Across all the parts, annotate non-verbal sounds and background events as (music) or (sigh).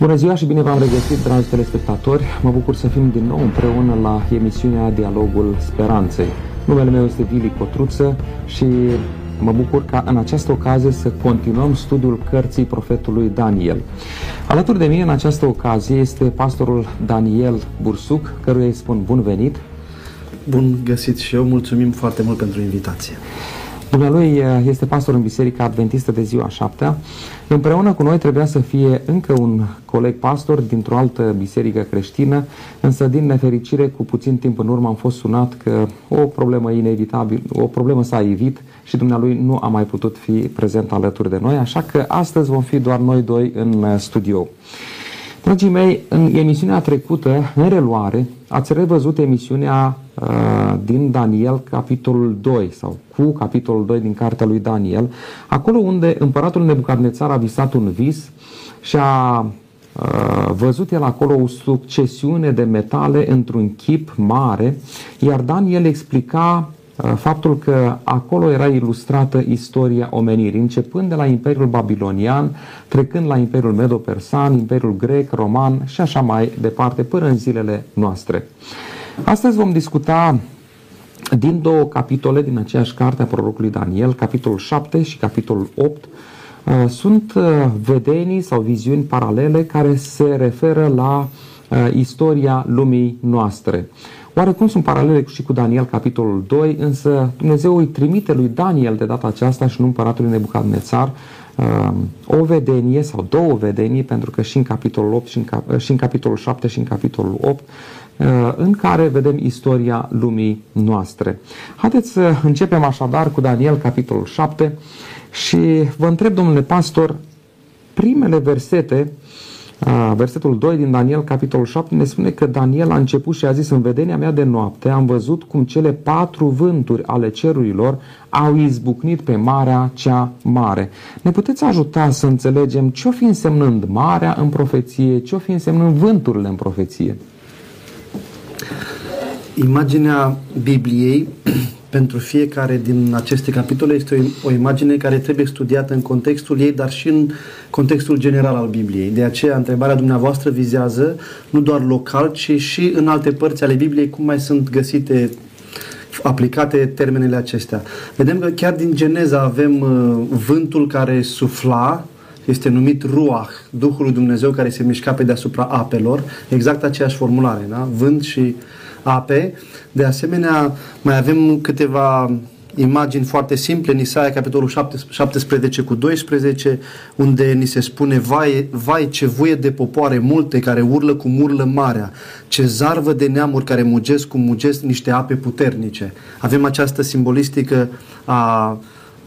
Bună ziua și bine v-am regăsit, dragi telespectatori. Mă bucur să fim din nou împreună la emisiunea Dialogul Speranței. Numele meu este Vili Cotruță și mă bucur ca în această ocazie să continuăm studiul cărții profetului Daniel. Alături de mine în această ocazie este pastorul Daniel Bursuc, căruia îi spun bun venit. Bun găsit și eu, mulțumim foarte mult pentru invitație. Dumnealui eh, este pastor în Biserica Adventistă de ziua șaptea. Împreună cu noi trebuia să fie încă un coleg pastor dintr-o altă biserică creștină, însă din nefericire cu puțin timp în urmă am fost sunat că o problemă inevitabil, o problemă s-a evit și dumnealui nu a mai putut fi prezent alături de noi, așa că astăzi vom fi doar noi doi în eh, studio. Dragii mei, în emisiunea trecută, în reluare, ați revăzut emisiunea uh, din Daniel, capitolul 2, sau cu capitolul 2 din cartea lui Daniel, acolo unde împăratul Nebucadnețar a visat un vis și a uh, văzut el acolo o succesiune de metale într-un chip mare, iar Daniel explica Uh, faptul că acolo era ilustrată istoria omenirii, începând de la Imperiul Babilonian, trecând la Imperiul Medo-Persan, Imperiul Grec, Roman și așa mai departe, până în zilele noastre. Astăzi vom discuta din două capitole din aceeași carte a prorocului Daniel, capitolul 7 și capitolul 8, uh, sunt uh, vedenii sau viziuni paralele care se referă la istoria lumii noastre. Oarecum sunt paralele și cu Daniel, capitolul 2, însă Dumnezeu îi trimite lui Daniel de data aceasta și nu împăratului Nebucadnețar uh, o vedenie sau două vedenii, pentru că și în capitolul 8 și în, cap- și în capitolul 7 și în capitolul 8 uh, în care vedem istoria lumii noastre. Haideți să începem așadar cu Daniel, capitolul 7 și vă întreb, domnule pastor, primele versete versetul 2 din Daniel, capitolul 7, ne spune că Daniel a început și a zis în vedenia mea de noapte am văzut cum cele patru vânturi ale cerurilor au izbucnit pe marea cea mare. Ne puteți ajuta să înțelegem ce o fi însemnând marea în profeție, ce o fi însemnând vânturile în profeție? Imaginea Bibliei pentru fiecare din aceste capitole este o, o imagine care trebuie studiată în contextul ei, dar și în contextul general al Bibliei. De aceea, întrebarea dumneavoastră vizează nu doar local, ci și în alte părți ale Bibliei, cum mai sunt găsite aplicate termenele acestea. Vedem că chiar din Geneza avem uh, vântul care sufla, este numit Ruach, Duhul lui Dumnezeu care se mișca pe deasupra apelor, exact aceeași formulare, da? vânt și ape. De asemenea, mai avem câteva imagini foarte simple în Isaia, capitolul 17 cu 12, unde ni se spune vai, vai ce vuie de popoare multe care urlă cum urlă marea, ce zarvă de neamuri care mugesc cum mugesc niște ape puternice. Avem această simbolistică a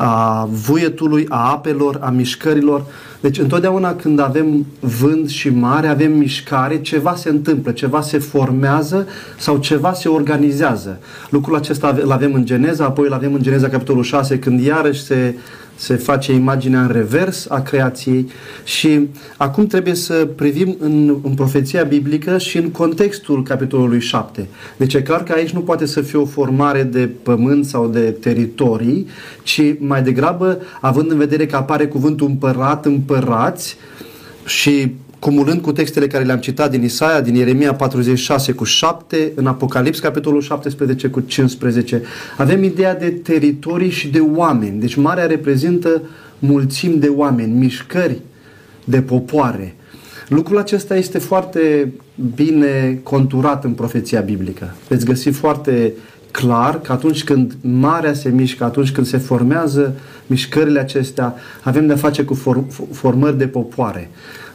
a vuietului, a apelor, a mișcărilor. Deci întotdeauna când avem vânt și mare, avem mișcare, ceva se întâmplă, ceva se formează sau ceva se organizează. Lucrul acesta îl avem în Geneza, apoi îl avem în Geneza capitolul 6, când iarăși se se face imaginea în revers a creației și acum trebuie să privim în, în profeția biblică și în contextul capitolului 7. Deci e clar că aici nu poate să fie o formare de pământ sau de teritorii, ci mai degrabă, având în vedere că apare cuvântul împărat, împărați, și cumulând cu textele care le-am citat din Isaia, din Ieremia 46 cu 7, în Apocalips, capitolul 17 cu 15, avem ideea de teritorii și de oameni. Deci marea reprezintă mulțimi de oameni, mișcări de popoare. Lucrul acesta este foarte bine conturat în profeția biblică. Veți găsi foarte clar că atunci când marea se mișcă, atunci când se formează mișcările acestea, avem de-a face cu formări de popoare.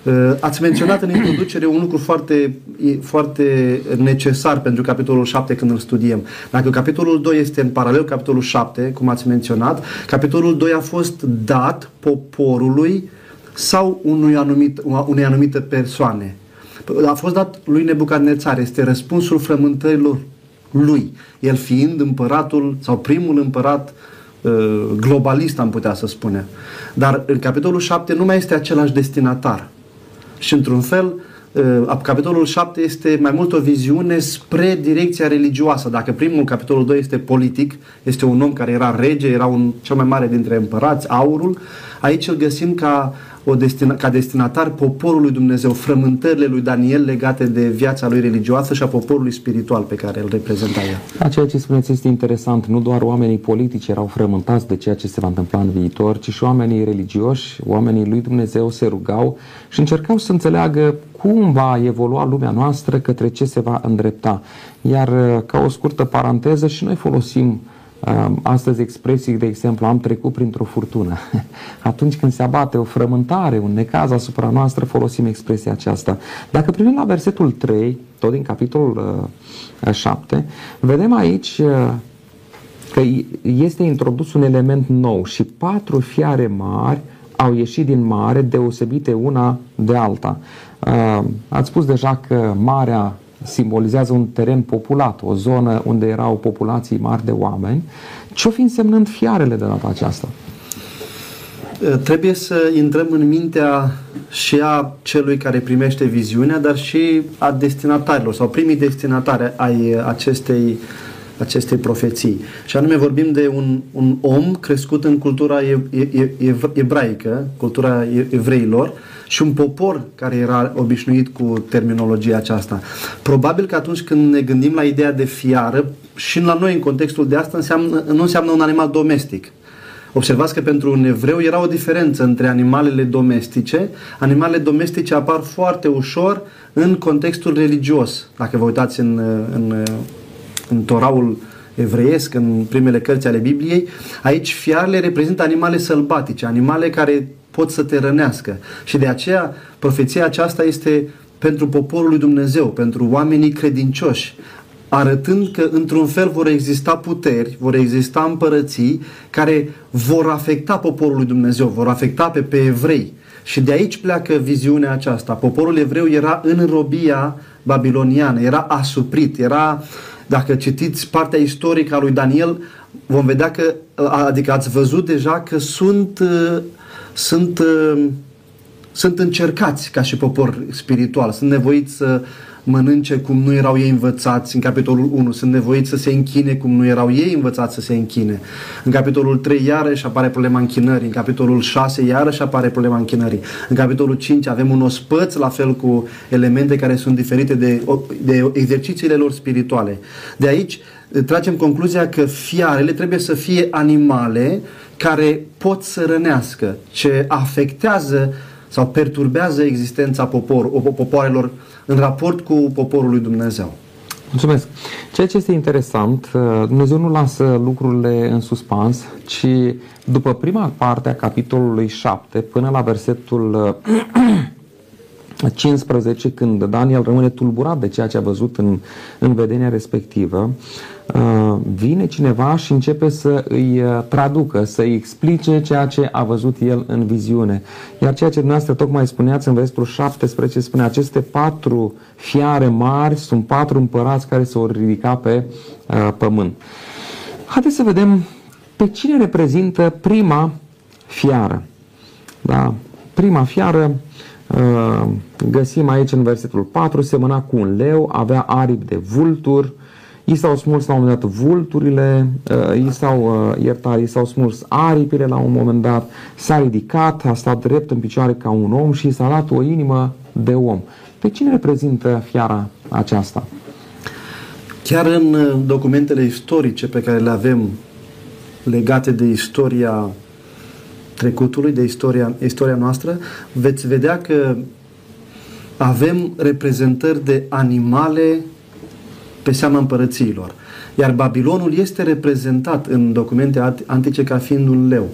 Uh, ați menționat în introducere un lucru foarte, foarte necesar pentru capitolul 7 când îl studiem. Dacă capitolul 2 este în paralel capitolul 7, cum ați menționat, capitolul 2 a fost dat poporului sau unui anumit, unei anumite persoane. A fost dat lui Nebucadnețar, este răspunsul frământărilor lui, el fiind împăratul sau primul împărat uh, globalist, am putea să spunem. Dar în capitolul 7 nu mai este același destinatar. Și într-un fel, uh, capitolul 7 este mai mult o viziune spre direcția religioasă. Dacă primul, capitolul 2, este politic, este un om care era rege, era un cel mai mare dintre împărați, aurul, aici îl găsim ca o destina, ca destinatar poporul lui Dumnezeu, frământările lui Daniel legate de viața lui religioasă și a poporului spiritual pe care îl reprezenta el. Ceea ce spuneți este interesant. Nu doar oamenii politici erau frământați de ceea ce se va întâmpla în viitor, ci și oamenii religioși, oamenii lui Dumnezeu se rugau și încercau să înțeleagă cum va evolua lumea noastră, către ce se va îndrepta. Iar ca o scurtă paranteză și noi folosim uh, astăzi expresii, de exemplu, am trecut printr-o furtună. (laughs) Atunci când se abate o frământare, un necaz asupra noastră, folosim expresia aceasta. Dacă privim la versetul 3, tot din capitolul 7, vedem aici că este introdus un element nou și patru fiare mari au ieșit din mare, deosebite una de alta. Ați spus deja că marea simbolizează un teren populat, o zonă unde erau populații mari de oameni. Ce-o fi însemnând fiarele de data aceasta? Trebuie să intrăm în mintea și a celui care primește viziunea, dar și a destinatarilor sau primii destinatari ai acestei, acestei profeții. Și anume vorbim de un, un om crescut în cultura e, e, e, ebraică, cultura evreilor, și un popor care era obișnuit cu terminologia aceasta. Probabil că atunci când ne gândim la ideea de fiară, și la noi în contextul de asta înseamnă, nu înseamnă un animal domestic. Observați că pentru un evreu era o diferență între animalele domestice. Animalele domestice apar foarte ușor în contextul religios. Dacă vă uitați în, în, în Toraul evreiesc, în primele cărți ale Bibliei, aici fiarele reprezintă animale sălbatice, animale care pot să te rănească. Și de aceea profeția aceasta este pentru poporul lui Dumnezeu, pentru oamenii credincioși, arătând că într-un fel vor exista puteri, vor exista împărății care vor afecta poporul lui Dumnezeu, vor afecta pe, pe evrei. Și de aici pleacă viziunea aceasta. Poporul evreu era în robia babiloniană, era asuprit, era, dacă citiți partea istorică a lui Daniel, vom vedea că, adică ați văzut deja că sunt sunt, uh, sunt încercați ca și popor spiritual, sunt nevoiți să mănânce cum nu erau ei învățați în capitolul 1, sunt nevoiți să se închine cum nu erau ei învățați să se închine. În capitolul 3 iarăși apare problema închinării, în capitolul 6 iarăși apare problema închinării. În capitolul 5 avem un ospăț, la fel cu elemente care sunt diferite de, de exercițiile lor spirituale. De aici tragem concluzia că fiarele trebuie să fie animale care pot să rănească, ce afectează sau perturbează existența popor, popoarelor în raport cu poporul lui Dumnezeu. Mulțumesc. Ceea ce este interesant, uh, Dumnezeu nu lasă lucrurile în suspans, ci după prima parte a capitolului 7 până la versetul 15, uh, (clears throat) când Daniel rămâne tulburat de ceea ce a văzut în, în vedenia respectivă, Uh, vine cineva și începe să îi uh, traducă, să îi explice ceea ce a văzut el în viziune. Iar ceea ce dumneavoastră tocmai spuneați în versetul 17 spune aceste patru fiare mari sunt patru împărați care se vor ridica pe uh, pământ. Haideți să vedem pe cine reprezintă prima fiară. Da? Prima fiară uh, găsim aici în versetul 4, semăna cu un leu, avea aripi de vulturi, I s-au smuls la un moment dat vulturile, uh, i s-au uh, iertat, i s-au smuls aripile la un moment dat, s-a ridicat, a stat drept în picioare ca un om și s-a dat o inimă de om. Pe cine reprezintă fiara aceasta? Chiar în uh, documentele istorice pe care le avem legate de istoria trecutului, de istoria, istoria noastră, veți vedea că avem reprezentări de animale pe seama împărățiilor. Iar Babilonul este reprezentat în documente antice ca fiind un leu,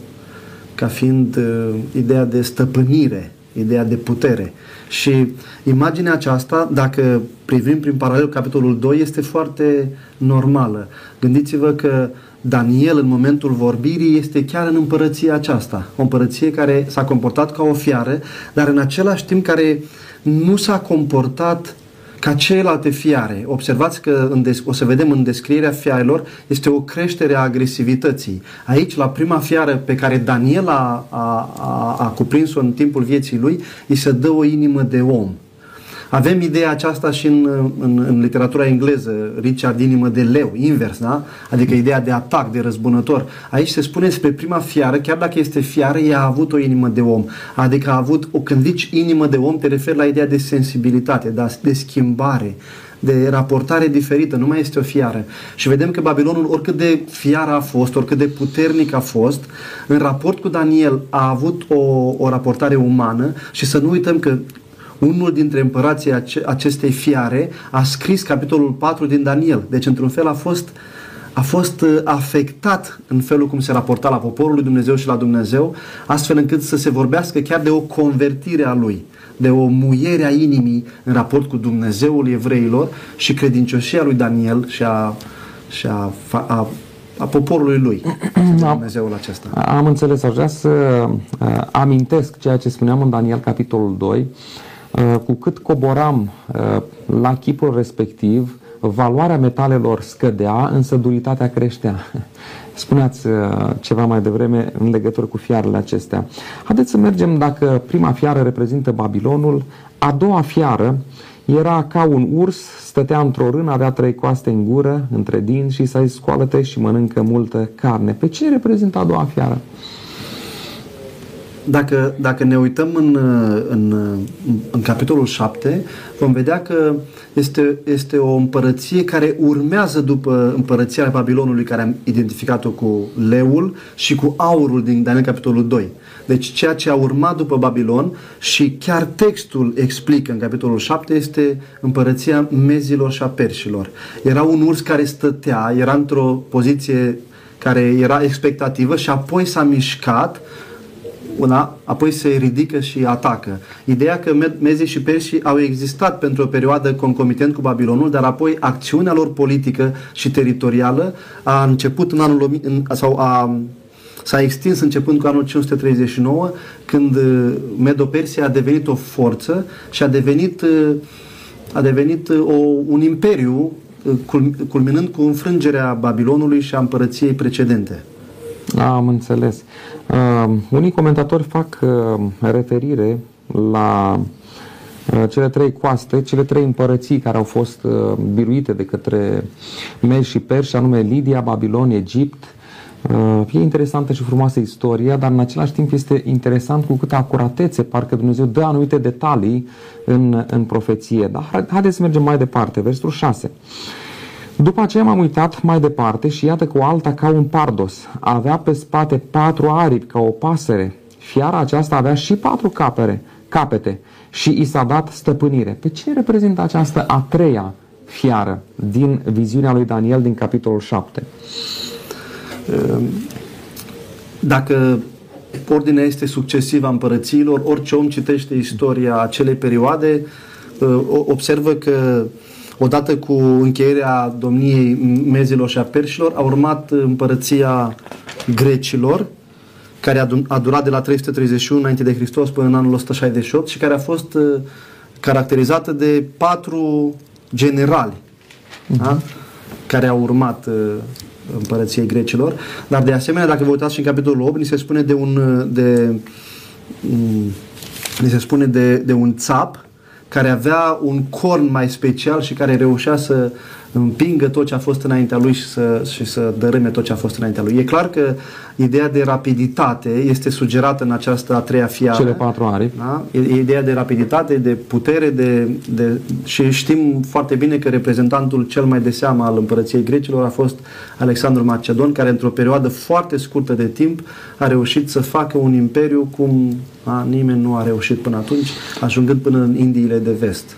ca fiind uh, ideea de stăpânire, ideea de putere. Și imaginea aceasta, dacă privim prin paralel capitolul 2, este foarte normală. Gândiți-vă că Daniel, în momentul vorbirii, este chiar în împărăția aceasta. O împărăție care s-a comportat ca o fiară, dar în același timp care nu s-a comportat ca celelalte fiare. Observați că în des- o să vedem în descrierea fiarelor este o creștere a agresivității. Aici, la prima fiară pe care Daniel a, a, a, a cuprins-o în timpul vieții lui, îi se dă o inimă de om. Avem ideea aceasta și în, în, în literatura engleză, Richard inimă de leu, invers, da? Adică ideea de atac, de răzbunător. Aici se spune despre prima fiară, chiar dacă este fiară, ea a avut o inimă de om. Adică a avut, o, când zici inimă de om, te referi la ideea de sensibilitate, de, de schimbare, de raportare diferită, nu mai este o fiară. Și vedem că Babilonul, oricât de fiară a fost, oricât de puternic a fost, în raport cu Daniel a avut o, o raportare umană și să nu uităm că unul dintre împărații acestei fiare a scris capitolul 4 din Daniel. Deci, într-un fel, a fost, a fost uh, afectat în felul cum se raporta la poporul lui Dumnezeu și la Dumnezeu, astfel încât să se vorbească chiar de o convertire a lui de o muiere a inimii în raport cu Dumnezeul evreilor și credincioșia lui Daniel și a, și a, a, a poporului lui, (clears throat) da. Dumnezeul acesta. Am înțeles, aș vrea să uh, amintesc ceea ce spuneam în Daniel capitolul 2, uh, cu cât coboram uh, la chipul respectiv, valoarea metalelor scădea, însă duritatea creștea. (laughs) Spuneați uh, ceva mai devreme în legătură cu fiarele acestea. Haideți să mergem dacă prima fiară reprezintă Babilonul, a doua fiară era ca un urs, stătea într-o rână, avea trei coaste în gură, între dinți și să-i scoală și mănâncă multă carne. Pe ce reprezintă a doua fiară? Dacă, dacă ne uităm în, în, în capitolul 7, vom vedea că este, este o împărăție care urmează după împărăția Babilonului, care am identificat-o cu leul și cu aurul din Daniel capitolul 2. Deci ceea ce a urmat după Babilon și chiar textul explică în capitolul 7 este împărăția mezilor și a perșilor. Era un urs care stătea, era într-o poziție care era expectativă și apoi s-a mișcat una, apoi se ridică și atacă. Ideea că Mezii și Persii au existat pentru o perioadă concomitent cu Babilonul, dar apoi acțiunea lor politică și teritorială a început în anul sau a s-a extins începând cu anul 539, când uh, Medo-Persia a devenit o forță și a devenit, uh, a devenit uh, o, un imperiu culminând cu înfrângerea Babilonului și a împărăției precedente. Am înțeles. Uh, unii comentatori fac uh, referire la uh, cele trei coaste, cele trei împărății care au fost uh, biruite de către Med și Perși, anume Lidia, Babilon, Egipt. Uh, e interesantă și frumoasă istoria, dar în același timp este interesant cu câtă acuratețe parcă Dumnezeu dă anumite detalii în, în profeție. Dar haideți să mergem mai departe, versetul 6. După aceea m-am uitat mai departe și iată că o alta ca un pardos. Avea pe spate patru aripi ca o pasăre. Fiara aceasta avea și patru capere, capete și i s-a dat stăpânire. Pe ce reprezintă această a treia fiară din viziunea lui Daniel din capitolul 7? Ehm, dacă ordinea este succesivă a împărățiilor, orice om citește istoria acelei perioade, observă că Odată cu încheierea domniei mezilor și a perșilor, a urmat împărăția grecilor, care a durat de la 331 înainte de Hristos până în anul 168 și care a fost uh, caracterizată de patru generali uh-huh. da? care au urmat uh, împărăției grecilor. Dar de asemenea, dacă vă uitați și în capitolul 8, ni se spune de un uh, de, um, ni se spune de, de un țap care avea un corn mai special și care reușea să împingă tot ce a fost înaintea lui și să, și să dărâme tot ce a fost înaintea lui. E clar că ideea de rapiditate este sugerată în această a treia fiară. Cele patru aripi. Da? E, e ideea de rapiditate, de putere de, de, și știm foarte bine că reprezentantul cel mai de seamă al împărăției grecilor a fost Alexandru Macedon, care într-o perioadă foarte scurtă de timp a reușit să facă un imperiu cum a, nimeni nu a reușit până atunci, ajungând până în Indiile de vest.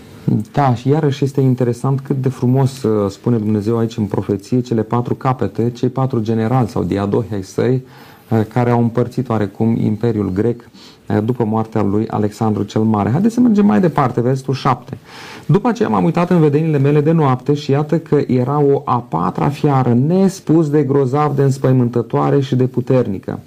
Da, și iarăși este interesant cât de frumos uh, spune Dumnezeu aici în profeție cele patru capete, cei patru generali sau diadohi ai săi, uh, care au împărțit oarecum Imperiul Grec uh, după moartea lui Alexandru cel Mare. Haideți să mergem mai departe, versetul 7. După aceea m-am uitat în vedenile mele de noapte și iată că era o a patra fiară nespus de grozav, de înspăimântătoare și de puternică.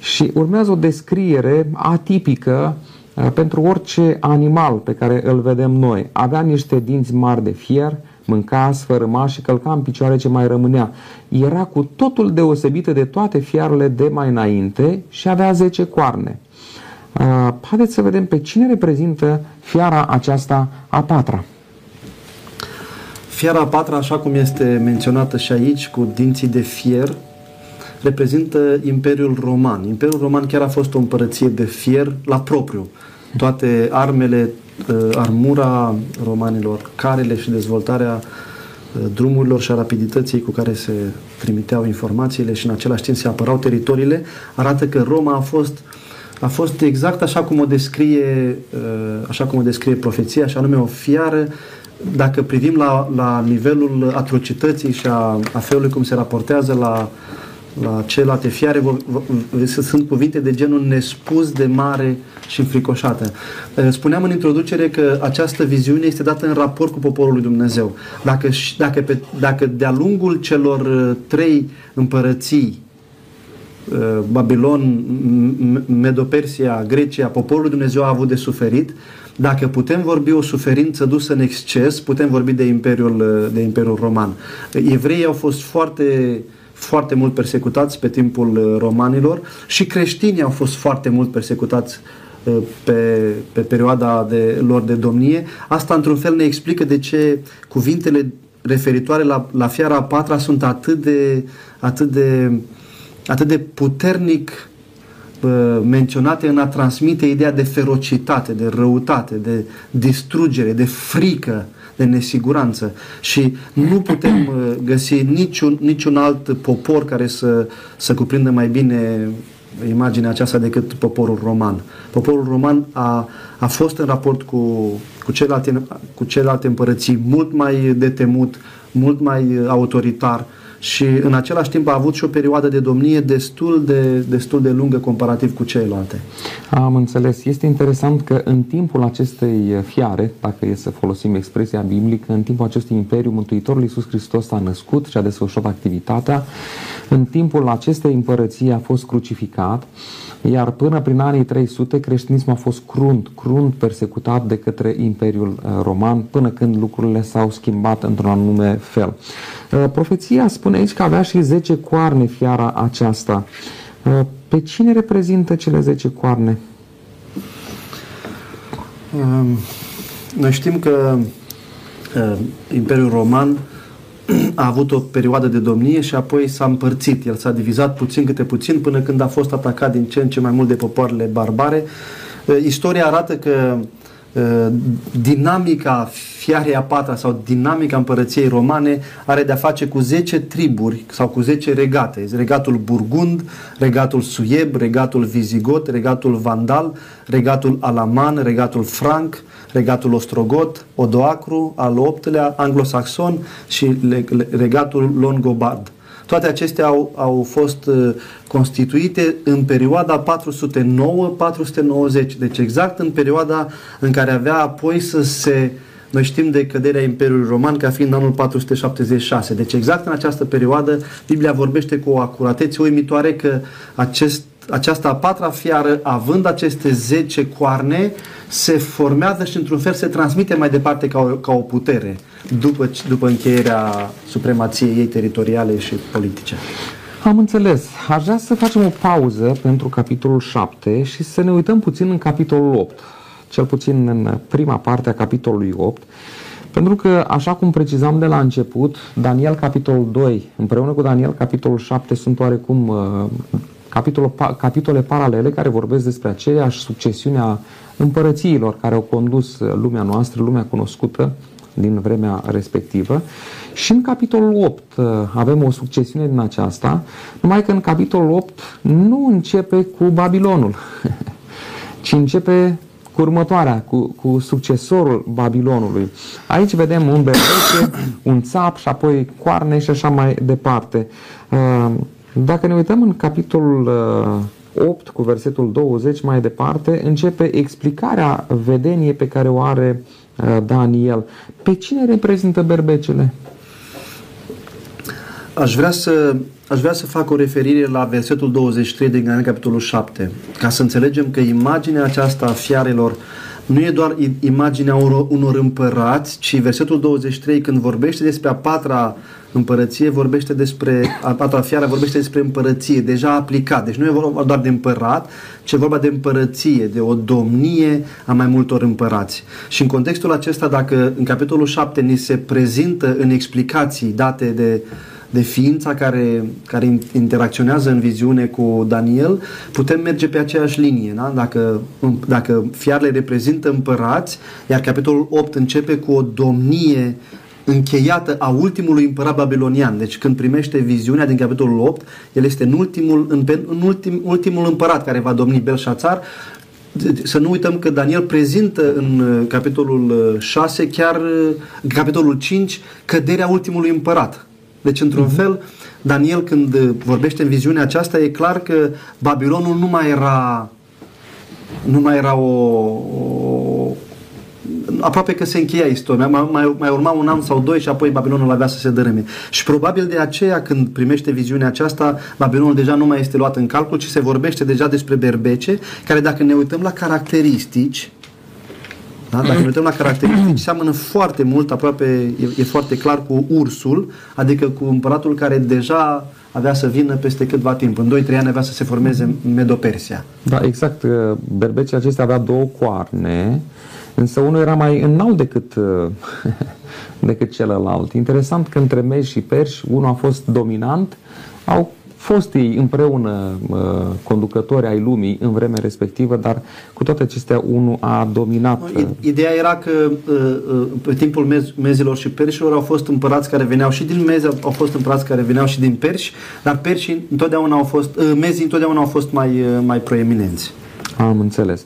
Și urmează o descriere atipică Uh, pentru orice animal pe care îl vedem noi. Avea niște dinți mari de fier, mânca, sfărâma și călca în picioare ce mai rămânea. Era cu totul deosebită de toate fiarele de mai înainte și avea zece coarne. Uh, haideți să vedem pe cine reprezintă fiara aceasta a patra. Fiara a patra, așa cum este menționată și aici, cu dinții de fier, reprezintă Imperiul Roman. Imperiul Roman chiar a fost o împărăție de fier la propriu. Toate armele, uh, armura romanilor, carele și dezvoltarea uh, drumurilor și a rapidității cu care se trimiteau informațiile și în același timp se apărau teritoriile, arată că Roma a fost a fost exact așa cum o descrie, uh, așa cum o descrie profeția, și anume o fiară dacă privim la, la nivelul atrocității și a, a felului cum se raportează la, la celelalte fiare, sunt cuvinte de genul nespus de mare și înfricoșată. Spuneam în introducere că această viziune este dată în raport cu poporul lui Dumnezeu. Dacă, dacă, pe, dacă de-a lungul celor uh, trei împărății uh, Babilon, Medopersia, Grecia, poporul lui Dumnezeu a avut de suferit, dacă putem vorbi o suferință dusă în exces, putem vorbi de Imperiul, uh, de Imperiul Roman. Evreii au fost foarte foarte mult persecutați pe timpul uh, romanilor și creștinii au fost foarte mult persecutați uh, pe, pe perioada de, lor de domnie. Asta, într-un fel, ne explică de ce cuvintele referitoare la, la fiara a patra sunt atât de, atât de, atât de puternic uh, menționate în a transmite ideea de ferocitate, de răutate, de distrugere, de frică, de nesiguranță și nu putem (clears throat) uh, găsi niciun, niciun alt popor care să, să cuprindă mai bine imaginea aceasta decât poporul roman. Poporul roman a, a fost în raport cu, cu, celelalte, cu celelalte împărății mult mai de temut, mult mai autoritar, și în același timp a avut și o perioadă de domnie destul de, destul de lungă comparativ cu celelalte. Am înțeles. Este interesant că în timpul acestei fiare, dacă e să folosim expresia biblică, în timpul acestui imperiu, Mântuitorul Iisus Hristos a născut și a desfășurat activitatea. În timpul acestei împărății a fost crucificat iar până prin anii 300 creștinismul a fost crunt, crunt persecutat de către Imperiul uh, Roman până când lucrurile s-au schimbat într-un anume fel. Uh, profeția spune aici că avea și 10 coarne fiara aceasta. Uh, pe cine reprezintă cele 10 coarne? Um, noi știm că Imperiul Roman a avut o perioadă de domnie și apoi s-a împărțit. El s-a divizat puțin câte puțin până când a fost atacat din ce în ce mai mult de popoarele barbare. Istoria arată că dinamica fiarei a patra sau dinamica împărăției romane are de-a face cu 10 triburi sau cu 10 regate. Regatul Burgund, regatul Suieb, regatul Vizigot, regatul Vandal, regatul Alaman, regatul Franc, regatul Ostrogot, Odoacru, al optelea, anglosaxon și regatul Longobard. Toate acestea au, au fost uh, constituite în perioada 409-490, deci exact în perioada în care avea apoi să se noi știm de căderea Imperiului Roman ca fiind anul 476. Deci exact în această perioadă Biblia vorbește cu o acuratețe uimitoare că acest, această a patra fiară, având aceste 10 coarne, se formează și într-un fel se transmite mai departe ca o, ca o putere după, după încheierea supremației ei teritoriale și politice. Am înțeles. Aș vrea să facem o pauză pentru capitolul 7 și să ne uităm puțin în capitolul 8, cel puțin în prima parte a capitolului 8, pentru că, așa cum precizam de la început, Daniel capitolul 2 împreună cu Daniel capitolul 7 sunt oarecum uh, capitole, capitole paralele care vorbesc despre aceeași succesiune a împărățiilor care au condus lumea noastră, lumea cunoscută din vremea respectivă. Și în capitolul 8 uh, avem o succesiune din aceasta, numai că în capitolul 8 nu începe cu Babilonul, (laughs) ci începe cu următoarea, cu, cu succesorul Babilonului. Aici vedem un berbece, un țap și apoi coarne și așa mai departe. Uh, dacă ne uităm în capitolul 8 uh, cu versetul 20 mai departe, începe explicarea vedeniei pe care o are uh, Daniel. Pe cine reprezintă berbecele? Aș vrea să, aș vrea să fac o referire la versetul 23 din Daniel, capitolul 7, ca să înțelegem că imaginea aceasta a fiarelor nu e doar imaginea unor, unor împărați, ci versetul 23 când vorbește despre a patra împărăție vorbește despre, a patra fiară vorbește despre împărăție, deja aplicat. Deci nu e vorba doar de împărat, ci e vorba de împărăție, de o domnie a mai multor împărați. Și în contextul acesta, dacă în capitolul 7 ni se prezintă în explicații date de de ființa care, care interacționează în viziune cu Daniel, putem merge pe aceeași linie. Da? Dacă, dacă fiarele reprezintă împărați, iar capitolul 8 începe cu o domnie încheiată a ultimului împărat babilonian. Deci când primește viziunea din capitolul 8, el este în ultimul, în, în ultim, ultimul împărat care va domni Belșațar. Să nu uităm că Daniel prezintă în uh, capitolul 6, uh, chiar uh, în capitolul 5, căderea ultimului împărat. Deci, într-un uh-huh. fel, Daniel, când vorbește în viziunea aceasta, e clar că Babilonul nu mai era nu mai era o, o aproape că se încheia istoria. Mai, mai, mai urma un an sau doi și apoi Babilonul avea să se dărâme. Și probabil de aceea când primește viziunea aceasta, Babilonul deja nu mai este luat în calcul, ci se vorbește deja despre berbece, care dacă ne uităm la caracteristici, da? Dacă ne uităm la caracteristici, seamănă foarte mult, aproape e, e foarte clar cu ursul, adică cu împăratul care deja avea să vină peste câtva timp. În 2-3 ani avea să se formeze Medopersia. Da, exact. Berbecii acestea avea două coarne, însă unul era mai înalt decât, (laughs) decât celălalt. Interesant că între mezi și perși, unul a fost dominant, au fost ei împreună uh, conducători ai lumii în vremea respectivă, dar cu toate acestea unul a dominat. Uh, ideea era că uh, uh, pe timpul mez, mezilor și perșilor au fost împărați care veneau și din mezi, au fost împărați care veneau și din perși, dar perșii întotdeauna au fost, uh, mezii întotdeauna au fost mai, uh, mai proeminenți. Am înțeles.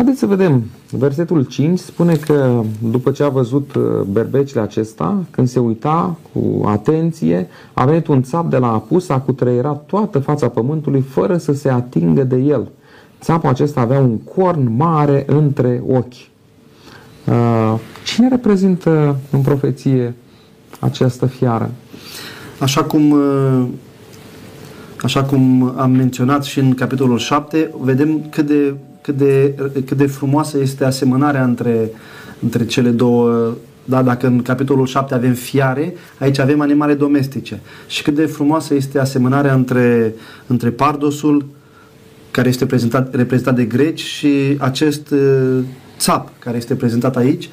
Haideți să vedem. Versetul 5 spune că după ce a văzut uh, berbecile acesta, când se uita cu atenție, a venit un țap de la apus, a cutreierat toată fața pământului fără să se atingă de el. Țapul acesta avea un corn mare între ochi. Uh, cine reprezintă în profeție această fiară? Așa cum uh, Așa cum am menționat și în capitolul 7, vedem cât de cât de, cât de frumoasă este asemănarea între, între cele două da, dacă în capitolul 7 avem fiare, aici avem animale domestice. Și cât de frumoasă este asemănarea între, între pardosul, care este prezentat, reprezentat de greci, și acest uh, țap, care este prezentat aici,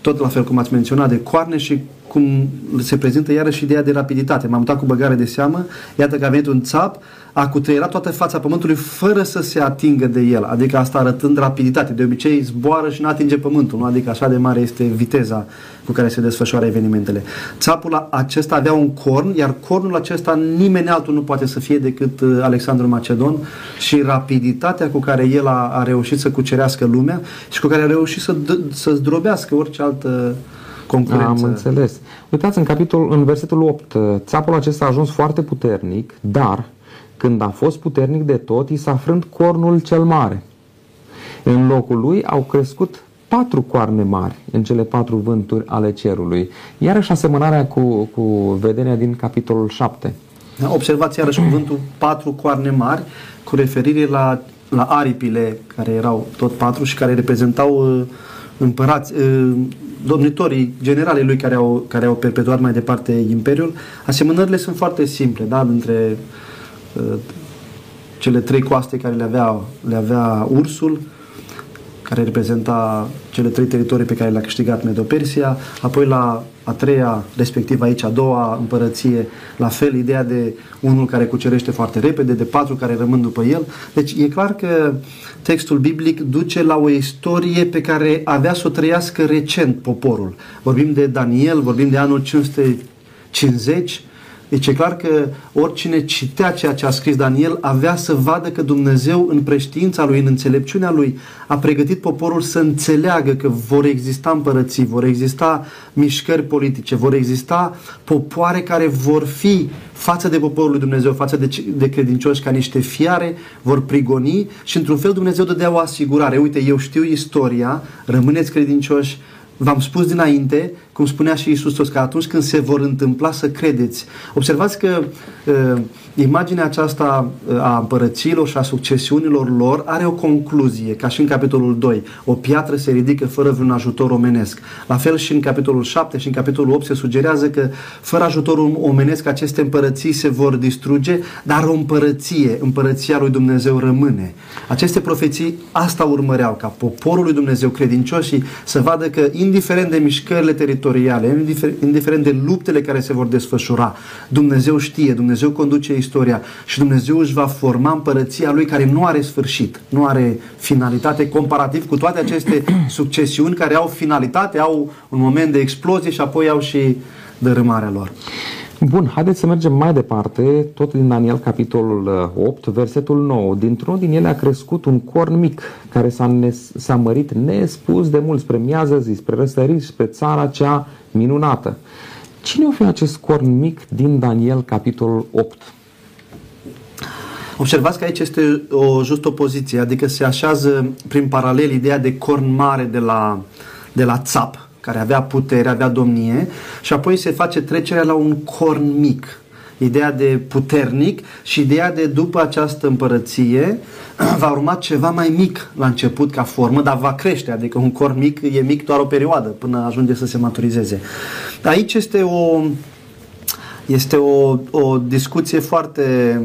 tot la fel cum ați menționat, de coarne și cum se prezintă iarăși ideea de rapiditate. M-am mutat cu băgare de seamă, iată că a venit un țap, a cutreierat toată fața pământului fără să se atingă de el, adică asta arătând rapiditate. De obicei zboară și nu atinge pământul, nu? adică așa de mare este viteza cu care se desfășoară evenimentele. Țapul acesta avea un corn, iar cornul acesta nimeni altul nu poate să fie decât uh, Alexandru Macedon și rapiditatea cu care el a, a reușit să cucerească lumea și cu care a reușit să, să zdrobească orice altă concurență. Am înțeles. Uitați, în capitolul, în versetul 8, uh, țapul acesta a ajuns foarte puternic, dar când a fost puternic de tot, i s-a frânt cornul cel mare. În locul lui au crescut patru coarne mari în cele patru vânturi ale cerului. Iarăși asemănarea cu, cu vedenia din capitolul 7. Da, observați iarăși cuvântul patru coarne mari cu referire la, la aripile care erau tot patru și care reprezentau uh, împărați, uh, domnitorii generalii lui care au, care au perpetuat mai departe imperiul. Asemănările sunt foarte simple, da, între uh, cele trei coaste care le avea, le avea ursul, care reprezenta cele trei teritorii pe care le-a câștigat Medo-Persia, apoi la a treia, respectiv aici a doua împărăție, la fel ideea de unul care cucerește foarte repede, de patru care rămân după el. Deci e clar că textul biblic duce la o istorie pe care avea să o trăiască recent poporul. Vorbim de Daniel, vorbim de anul 550, deci e clar că oricine citea ceea ce a scris Daniel avea să vadă că Dumnezeu în preștiința lui, în înțelepciunea lui, a pregătit poporul să înțeleagă că vor exista împărății, vor exista mișcări politice, vor exista popoare care vor fi față de poporul lui Dumnezeu, față de, de credincioși ca niște fiare, vor prigoni și într-un fel Dumnezeu dădea o asigurare. Uite, eu știu istoria, rămâneți credincioși, v-am spus dinainte cum spunea și Iisus că atunci când se vor întâmpla să credeți. Observați că uh, imaginea aceasta uh, a împărăților și a succesiunilor lor are o concluzie, ca și în capitolul 2. O piatră se ridică fără vreun ajutor omenesc. La fel și în capitolul 7 și în capitolul 8 se sugerează că fără ajutorul omenesc aceste împărății se vor distruge, dar o împărăție, împărăția lui Dumnezeu rămâne. Aceste profeții asta urmăreau, ca poporul lui Dumnezeu credincioșii să vadă că indiferent de mișcările teritoriale, indiferent de luptele care se vor desfășura, Dumnezeu știe, Dumnezeu conduce istoria și Dumnezeu își va forma împărăția lui care nu are sfârșit, nu are finalitate comparativ cu toate aceste (clears throat) succesiuni care au finalitate, au un moment de explozie și apoi au și dărâmarea lor. Bun, haideți să mergem mai departe, tot din Daniel, capitolul 8, uh, versetul 9. Dintr-unul din ele a crescut un corn mic, care s-a, nes- s-a mărit nespus de mult spre miază zi, spre răsărit, spre țara cea minunată. Cine o fi acest corn mic din Daniel, capitolul 8? Observați că aici este o just opoziție, adică se așează prin paralel ideea de corn mare de la, de la țap, care avea putere, avea domnie și apoi se face trecerea la un corn mic. Ideea de puternic și ideea de după această împărăție (clears throat) va urma ceva mai mic la început ca formă, dar va crește, adică un corn mic e mic doar o perioadă până ajunge să se maturizeze. Aici este o, este o, o discuție foarte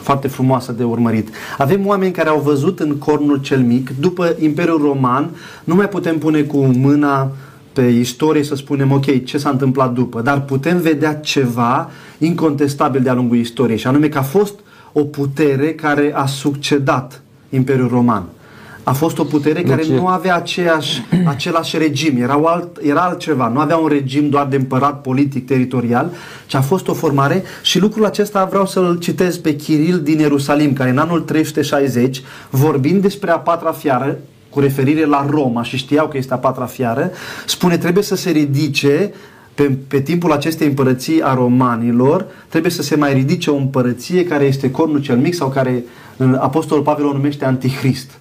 foarte frumoasă de urmărit. Avem oameni care au văzut în cornul cel mic, după Imperiul Roman, nu mai putem pune cu mâna pe istorie să spunem, ok, ce s-a întâmplat după, dar putem vedea ceva incontestabil de-a lungul istoriei, și anume că a fost o putere care a succedat Imperiul Roman a fost o putere deci... care nu avea aceeași, același regim, era, alt, era altceva, nu avea un regim doar de împărat politic teritorial, ci a fost o formare și lucrul acesta vreau să-l citez pe Chiril din Ierusalim, care în anul 360, vorbind despre a patra fiară, cu referire la Roma și știau că este a patra fiară, spune trebuie să se ridice pe, pe timpul acestei împărății a romanilor, trebuie să se mai ridice o împărăție care este cornul cel mic sau care Apostolul Pavel o numește Antichrist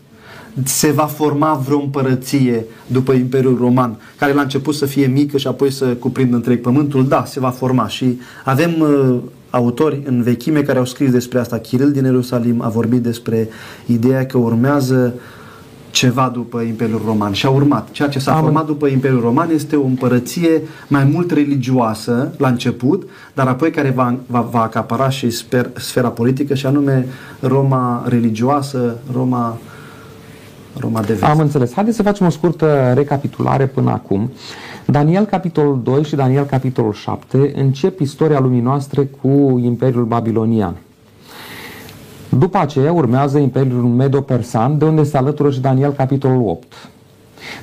se va forma vreo împărăție după Imperiul Roman, care la început să fie mică și apoi să cuprindă întreg pământul? Da, se va forma și avem uh, autori în vechime care au scris despre asta. Chiril din Ierusalim a vorbit despre ideea că urmează ceva după Imperiul Roman și a urmat. Ceea ce s-a Am format după Imperiul Roman este o împărăție mai mult religioasă la început, dar apoi care va, va, va acapara și sper, sfera politică și anume Roma religioasă, Roma Roma de Vest. Am înțeles. Haideți să facem o scurtă recapitulare până acum. Daniel capitolul 2 și Daniel capitolul 7 încep istoria lumii noastre cu Imperiul Babilonian. După aceea urmează Imperiul Medo-Persan, de unde se alătură și Daniel capitolul 8.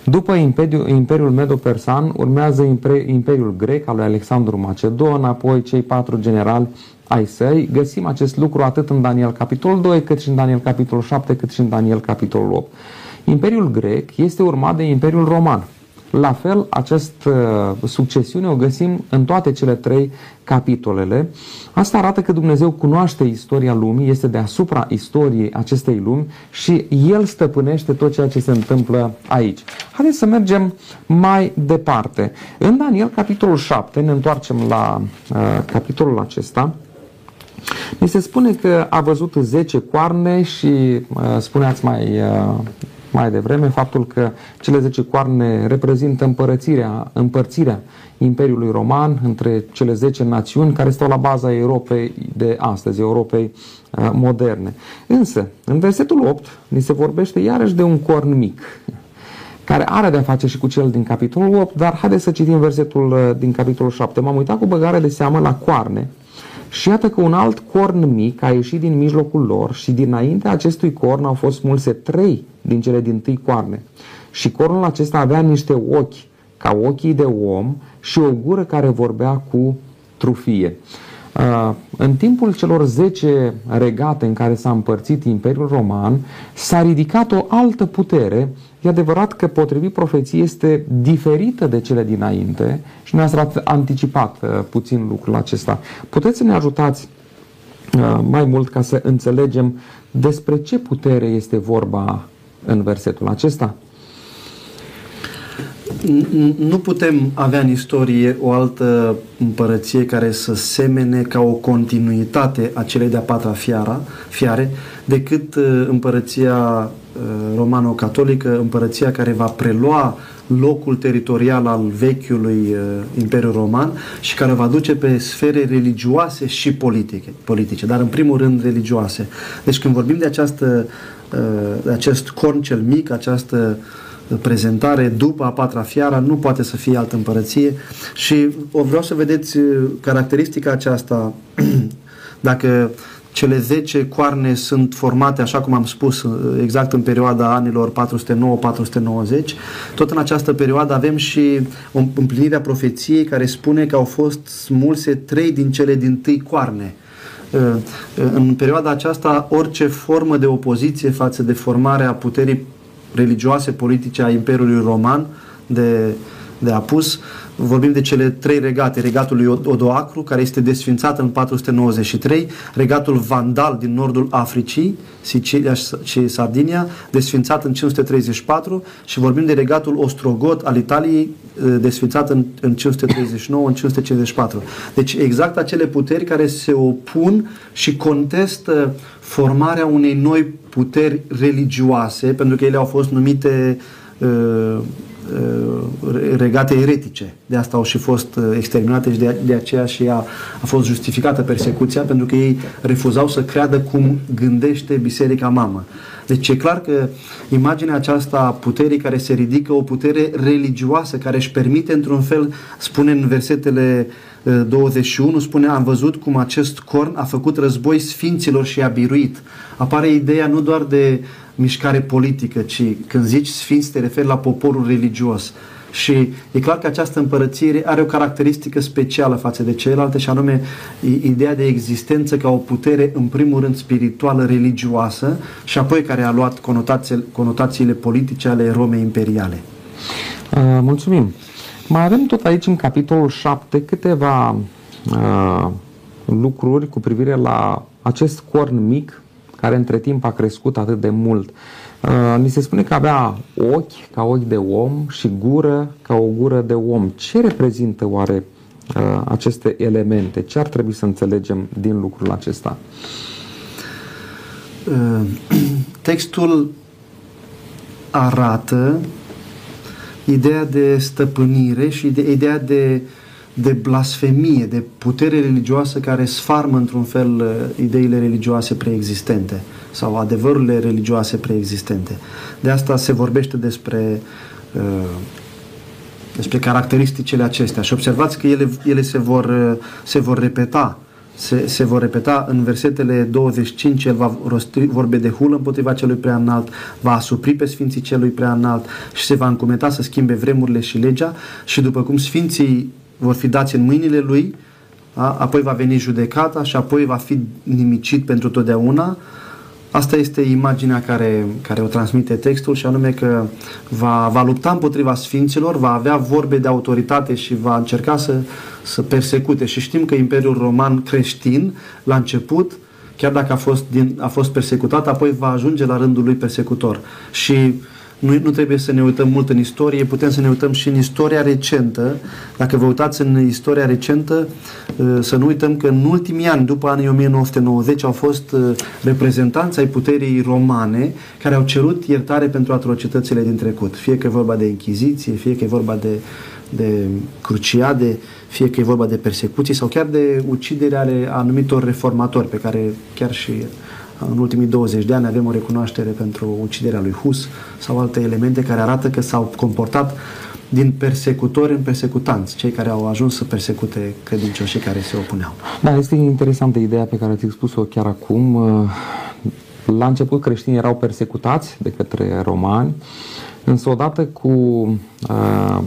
După Imperiul, Imperiul Medo-Persan urmează Imperiul Grec al lui Alexandru Macedon, apoi cei patru generali ai săi. Găsim acest lucru atât în Daniel capitolul 2, cât și în Daniel capitolul 7, cât și în Daniel capitolul 8. Imperiul grec este urmat de Imperiul roman. La fel, această succesiune o găsim în toate cele trei capitolele. Asta arată că Dumnezeu cunoaște istoria lumii, este deasupra istoriei acestei lumi și El stăpânește tot ceea ce se întâmplă aici. Haideți să mergem mai departe. În Daniel, capitolul 7, ne întoarcem la uh, capitolul acesta. Mi se spune că a văzut 10 coarne și uh, spuneați mai uh, mai devreme, faptul că cele 10 coarne reprezintă împărățirea, împărțirea Imperiului Roman între cele 10 națiuni care stau la baza Europei de astăzi, Europei uh, moderne. Însă, în versetul 8, ni se vorbește iarăși de un corn mic, care are de-a face și cu cel din capitolul 8, dar haideți să citim versetul uh, din capitolul 7. M-am uitat cu băgare de seamă la coarne și iată că un alt corn mic a ieșit din mijlocul lor și dinaintea acestui corn au fost smulse trei din cele din tâi coarne. Și cornul acesta avea niște ochi ca ochii de om și o gură care vorbea cu trufie. Uh, în timpul celor 10 regate în care s-a împărțit Imperiul Roman, s-a ridicat o altă putere. E adevărat că potrivit profeției este diferită de cele dinainte și noi ați anticipat uh, puțin lucrul acesta. Puteți să ne ajutați uh, mai mult ca să înțelegem despre ce putere este vorba în versetul acesta? nu putem avea în istorie o altă împărăție care să semene ca o continuitate a celei de-a patra fiara, fiare decât uh, împărăția uh, romano-catolică, împărăția care va prelua locul teritorial al vechiului uh, Imperiu Roman și care va duce pe sfere religioase și politice, politice, dar în primul rând religioase. Deci când vorbim de, această, de acest corn cel mic, această prezentare după a patra fiara, nu poate să fie altă împărăție și o vreau să vedeți caracteristica aceasta (clears throat) dacă cele 10 coarne sunt formate, așa cum am spus, exact în perioada anilor 409-490. Tot în această perioadă avem și o împlinire a profeției care spune că au fost smulse trei din cele din tâi coarne. În perioada aceasta, orice formă de opoziție față de formarea puterii religioase, politice a Imperiului Roman de, de apus, vorbim de cele trei regate, regatul lui Odoacru, care este desfințat în 493, regatul Vandal din nordul Africii, Sicilia și Sardinia, desfințat în 534 și vorbim de regatul Ostrogot al Italiei, eh, desfințat în, în 539, în 554. Deci exact acele puteri care se opun și contestă formarea unei noi puteri religioase, pentru că ele au fost numite uh, Uh, regate eretice. De asta au și fost uh, exterminate și de, de aceea și a, a fost justificată persecuția, pentru că ei refuzau să creadă cum gândește Biserica Mamă. Deci e clar că imaginea aceasta a puterii care se ridică, o putere religioasă, care își permite într-un fel, spune în versetele 21, uh, spune, am văzut cum acest corn a făcut război sfinților și a biruit. Apare ideea nu doar de mișcare politică, ci când zici sfinți te referi la poporul religios. Și e clar că această împărățire are o caracteristică specială față de celelalte și anume ideea de existență ca o putere în primul rând spirituală, religioasă și apoi care a luat conotațiile, conotațiile politice ale Romei imperiale. Uh, mulțumim. Mai avem tot aici în capitolul 7 câteva uh, lucruri cu privire la acest corn mic care între timp a crescut atât de mult. Uh, ni se spune că avea ochi ca ochi de om și gură ca o gură de om. Ce reprezintă oare uh, aceste elemente? Ce ar trebui să înțelegem din lucrul acesta? Uh, (clears throat) textul arată ideea de stăpânire și de ideea de de blasfemie, de putere religioasă care sfarmă într-un fel uh, ideile religioase preexistente sau adevărurile religioase preexistente. De asta se vorbește despre uh, despre caracteristicile acestea. Și observați că ele, ele se, vor, uh, se vor repeta. Se, se vor repeta în versetele 25, el va rosti vorbe de hulă împotriva celui prea înalt, va asupri pe sfinții celui prea înalt și se va încumeta să schimbe vremurile și legea. Și după cum sfinții vor fi dați în mâinile lui, a? apoi va veni judecata și apoi va fi nimicit pentru totdeauna. Asta este imaginea care, care o transmite textul și anume că va, va lupta împotriva sfinților, va avea vorbe de autoritate și va încerca să, să persecute. Și știm că Imperiul Roman creștin, la început, chiar dacă a fost, din, a fost persecutat, apoi va ajunge la rândul lui persecutor. Și uh, nu, nu trebuie să ne uităm mult în istorie, putem să ne uităm și în istoria recentă. Dacă vă uitați în istoria recentă, uh, să nu uităm că în ultimii ani, după anii 1990, au fost uh, reprezentanți ai puterii romane care au cerut iertare pentru atrocitățile din trecut. Fie că e vorba de Inchiziție, fie că e vorba de, de cruciade, fie că e vorba de persecuții sau chiar de ucidere ale anumitor reformatori pe care chiar și în ultimii 20 de ani avem o recunoaștere pentru uciderea lui Hus sau alte elemente care arată că s-au comportat din persecutori în persecutanți, cei care au ajuns să persecute credincioșii care se opuneau. Da, este interesantă ideea pe care ați expus-o chiar acum. La început creștinii erau persecutați de către romani, însă odată cu uh,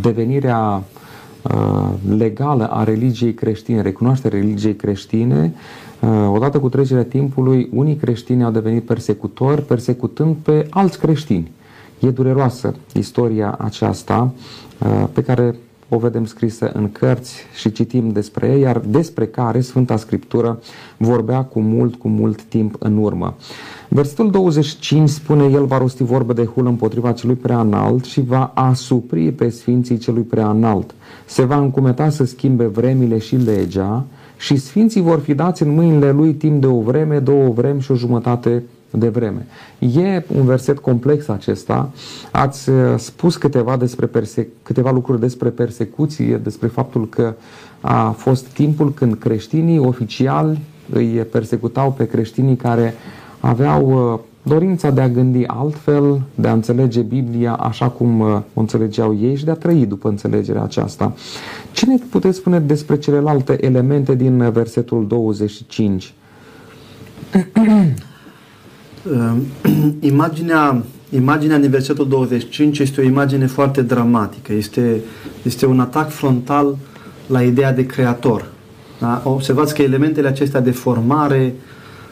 devenirea uh, legală a religiei creștine, recunoașterea religiei creștine, Uh, odată cu trecerea timpului, unii creștini au devenit persecutori, persecutând pe alți creștini. E dureroasă istoria aceasta uh, pe care o vedem scrisă în cărți și citim despre ea, iar despre care Sfânta Scriptură vorbea cu mult, cu mult timp în urmă. Versetul 25 spune, El va rosti vorbe de hul împotriva celui prea înalt și va asupri pe sfinții celui prea înalt. Se va încumeta să schimbe vremile și legea și sfinții vor fi dați în mâinile lui timp de o vreme, două vremi și o jumătate de vreme. E un verset complex acesta. Ați uh, spus câteva, despre perse- câteva lucruri despre persecuție, despre faptul că a fost timpul când creștinii oficiali îi persecutau pe creștinii care aveau uh, dorința de a gândi altfel, de a înțelege Biblia așa cum uh, o înțelegeau ei și de a trăi după înțelegerea aceasta. Ce ne puteți spune despre celelalte elemente din versetul 25? (clears throat) (clears throat) imaginea, imaginea din versetul 25 este o imagine foarte dramatică. Este, este un atac frontal la ideea de creator. Da? Observați că elementele acestea de formare,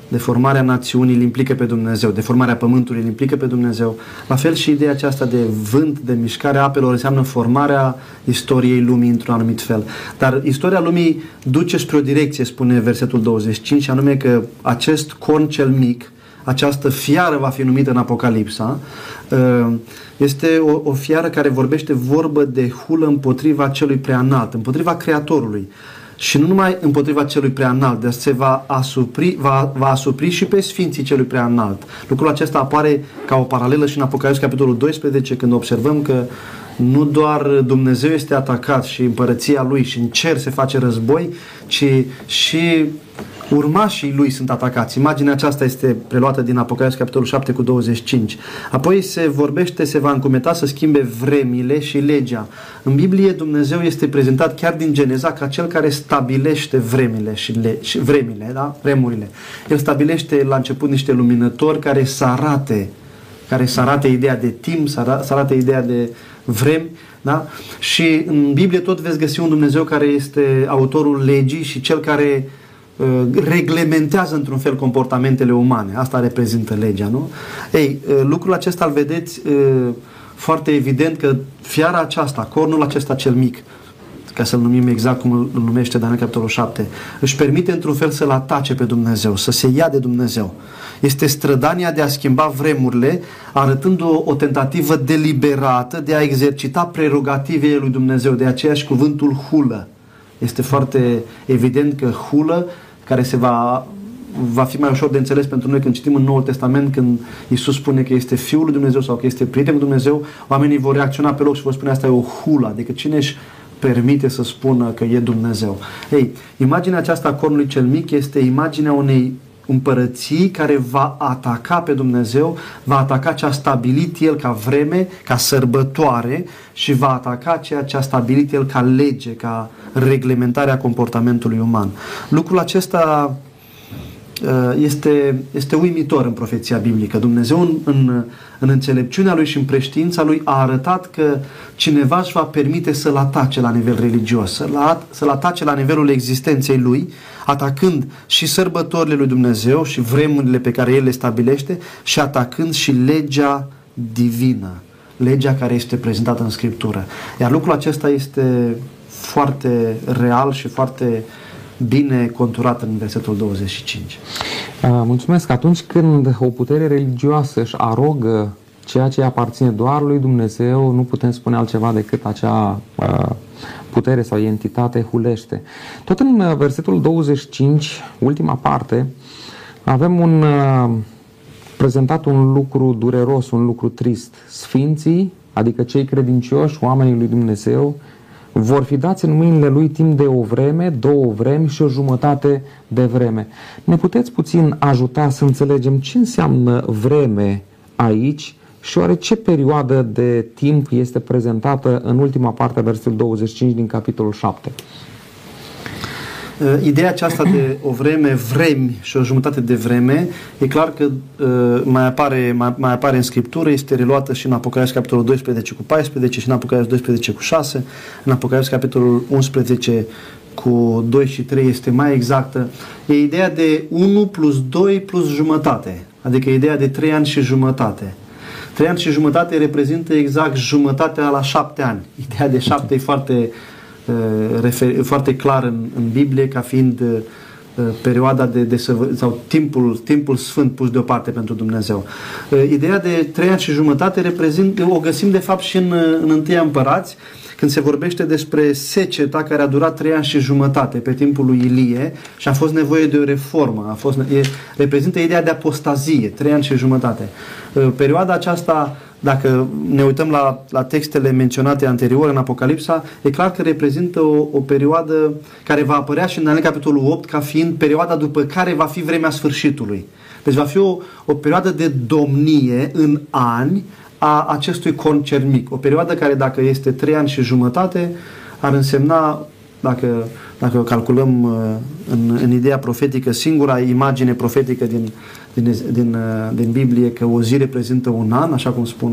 deformarea națiunii îl implică pe Dumnezeu, deformarea pământului îl implică pe Dumnezeu. La fel și ideea aceasta de vânt, de mișcare a apelor, înseamnă formarea istoriei lumii într-un anumit fel. Dar istoria lumii duce spre o direcție, spune versetul 25, anume că acest corn cel mic, această fiară va fi numită în Apocalipsa, uh, este o, o fiară care vorbește vorbă de hulă împotriva celui preanalt, împotriva Creatorului. Și nu numai împotriva celui preanalt, dar se va asupri, va, va asupri și pe sfinții celui preanalt. Lucrul acesta apare ca o paralelă și în Apocalipsa capitolul 12, când observăm că nu doar Dumnezeu este atacat și împărăția lui și în cer se face război, ci și urmașii lui sunt atacați. Imaginea aceasta este preluată din Apocalipsa capitolul 7 cu 25. Apoi se vorbește, se va încumeta să schimbe vremile și legea. În Biblie Dumnezeu este prezentat chiar din Geneza ca cel care stabilește vremile și, le, și vremile, da? vremurile. El stabilește la început niște luminători care să arate care să arate ideea de timp, să arate, să arate ideea de vremi, da? Și în Biblie tot veți găsi un Dumnezeu care este autorul legii și cel care Uh, reglementează într-un fel comportamentele umane. Asta reprezintă legea, nu? Ei, uh, lucrul acesta îl vedeți uh, foarte evident că fiara aceasta, cornul acesta cel mic, ca să-l numim exact cum îl numește Daniel capitolul 7, își permite într-un fel să-l atace pe Dumnezeu, să se ia de Dumnezeu. Este strădania de a schimba vremurile, arătând o, o tentativă deliberată de a exercita prerogativele lui Dumnezeu, de aceeași cuvântul hulă. Este foarte evident că hulă care se va va fi mai ușor de înțeles pentru noi când citim în Noul Testament, când Isus spune că este Fiul lui Dumnezeu sau că este prietenul Dumnezeu, oamenii vor reacționa pe loc și vor spune asta e o hula, adică cine își permite să spună că e Dumnezeu. Ei, imaginea aceasta a cornului cel mic este imaginea unei împărății care va ataca pe Dumnezeu, va ataca ce a stabilit El ca vreme, ca sărbătoare și va ataca ceea ce a stabilit El ca lege, ca reglementarea comportamentului uman. Lucrul acesta uh, este, este uimitor în profeția biblică. Dumnezeu în, în, în înțelepciunea lui și în preștiința lui a arătat că cineva își va permite să-l atace la nivel religios, să-l, să-l atace la nivelul existenței lui, atacând și sărbătorile lui Dumnezeu și vremurile pe care El le stabilește și atacând și legea divină, legea care este prezentată în Scriptură. Iar lucrul acesta este foarte real și foarte bine conturat în versetul 25. Mulțumesc. Atunci când o putere religioasă își arogă ceea ce aparține doar lui Dumnezeu, nu putem spune altceva decât acea putere sau entitate hulește. Tot în uh, versetul 25, ultima parte, avem un prezentat un lucru dureros, un lucru trist. Sfinții, adică cei credincioși, oamenii lui Dumnezeu, vor fi dați în mâinile lui timp de o vreme, două vremi și o jumătate de vreme. Ne puteți puțin ajuta să înțelegem ce înseamnă vreme aici și oare ce perioadă de timp este prezentată în ultima parte a versetului 25 din capitolul 7? Uh, ideea aceasta de o vreme, vremi și o jumătate de vreme, e clar că uh, mai, apare, mai, mai apare în Scriptură, este reluată și în Apocalipsa capitolul 12 cu 14 și în Apocalipsa 12 cu 6, în Apocalipsa capitolul 11 cu 2 și 3 este mai exactă. E ideea de 1 plus 2 plus jumătate, adică ideea de 3 ani și jumătate. Trei ani și jumătate reprezintă exact jumătatea la șapte ani. Ideea de șapte e foarte, uh, refer, foarte clar în, în Biblie ca fiind uh, perioada de, de sau timpul, timpul sfânt pus deoparte pentru Dumnezeu. Ideea de trei ani și jumătate reprezintă, o găsim de fapt și în, în întâia împărați, când se vorbește despre seceta care a durat trei ani și jumătate pe timpul lui Ilie și a fost nevoie de o reformă. A fost, e, reprezintă ideea de apostazie, trei ani și jumătate. Perioada aceasta dacă ne uităm la, la textele menționate anterior în Apocalipsa, e clar că reprezintă o, o perioadă care va apărea și în Daniel capitolul 8 ca fiind perioada după care va fi vremea sfârșitului. Deci va fi o, o perioadă de domnie în ani a acestui corn mic. O perioadă care dacă este trei ani și jumătate ar însemna, dacă, dacă o calculăm uh, în, în ideea profetică, singura imagine profetică din, din, din, uh, din Biblie că o zi reprezintă un an, așa cum spun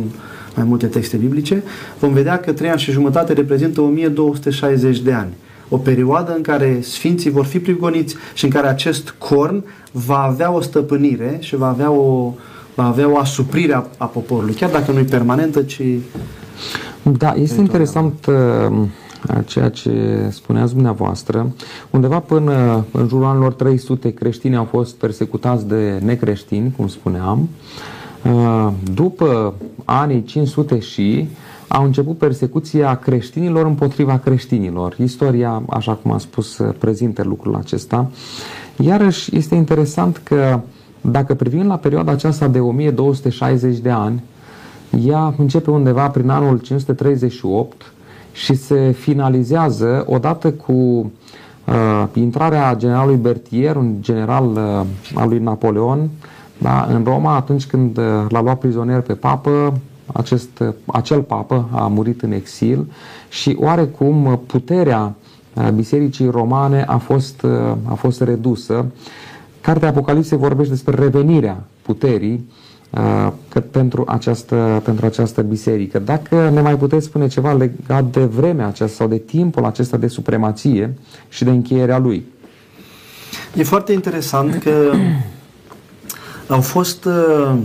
mai multe texte biblice, vom vedea că trei ani și jumătate reprezintă 1260 de ani. O perioadă în care sfinții vor fi prigoniți și în care acest corn va avea o stăpânire și va avea o, va avea o asuprire a, a poporului, chiar dacă nu e permanentă, ci... Da, este interesant uh, ceea ce spuneați dumneavoastră. Undeva până în jurul anilor 300 creștini au fost persecutați de necreștini, cum spuneam. Uh, după anii 500 și au început persecuția creștinilor împotriva creștinilor. Istoria, așa cum am spus, prezintă lucrul acesta. Iarăși este interesant că dacă privim la perioada aceasta de 1260 de ani, ea începe undeva prin anul 538 și se finalizează odată cu uh, intrarea generalului Bertier, un general uh, al lui Napoleon, da, în Roma, atunci când uh, l-a luat prizonier pe papă, acest, uh, acel papă a murit în exil și oarecum puterea uh, Bisericii Romane a fost, uh, a fost redusă. Cartea Apocalipsei vorbește despre revenirea puterii uh, că pentru, această, pentru această biserică. Dacă ne mai puteți spune ceva legat de vremea aceasta sau de timpul acesta de supremație și de încheierea lui. E foarte interesant că (clears throat) au fost, uh,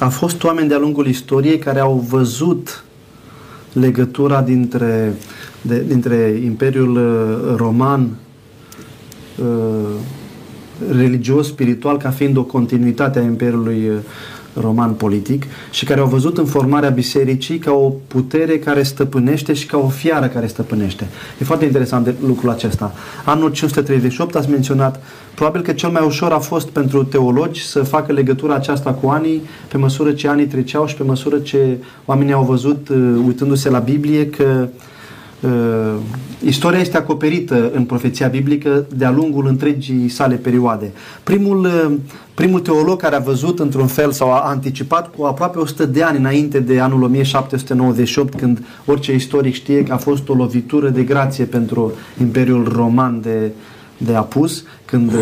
au fost oameni de-a lungul istoriei care au văzut legătura dintre, de, dintre Imperiul uh, Roman religios, spiritual, ca fiind o continuitate a Imperiului uh, roman politic și care au văzut în formarea bisericii ca o putere care stăpânește și ca o fiară care stăpânește. E foarte interesant de lucrul acesta. Anul 538 ați menționat, probabil că cel mai ușor a fost pentru teologi să facă legătura aceasta cu anii pe măsură ce anii treceau și pe măsură ce oamenii au văzut, uh, uitându-se la Biblie, că uh, Uh, istoria este acoperită în profeția biblică de-a lungul întregii sale perioade. Primul, uh, primul teolog care a văzut într-un fel sau a anticipat cu aproape 100 de ani înainte de anul 1798, când orice istoric știe că a fost o lovitură de grație pentru Imperiul Roman de, de apus, când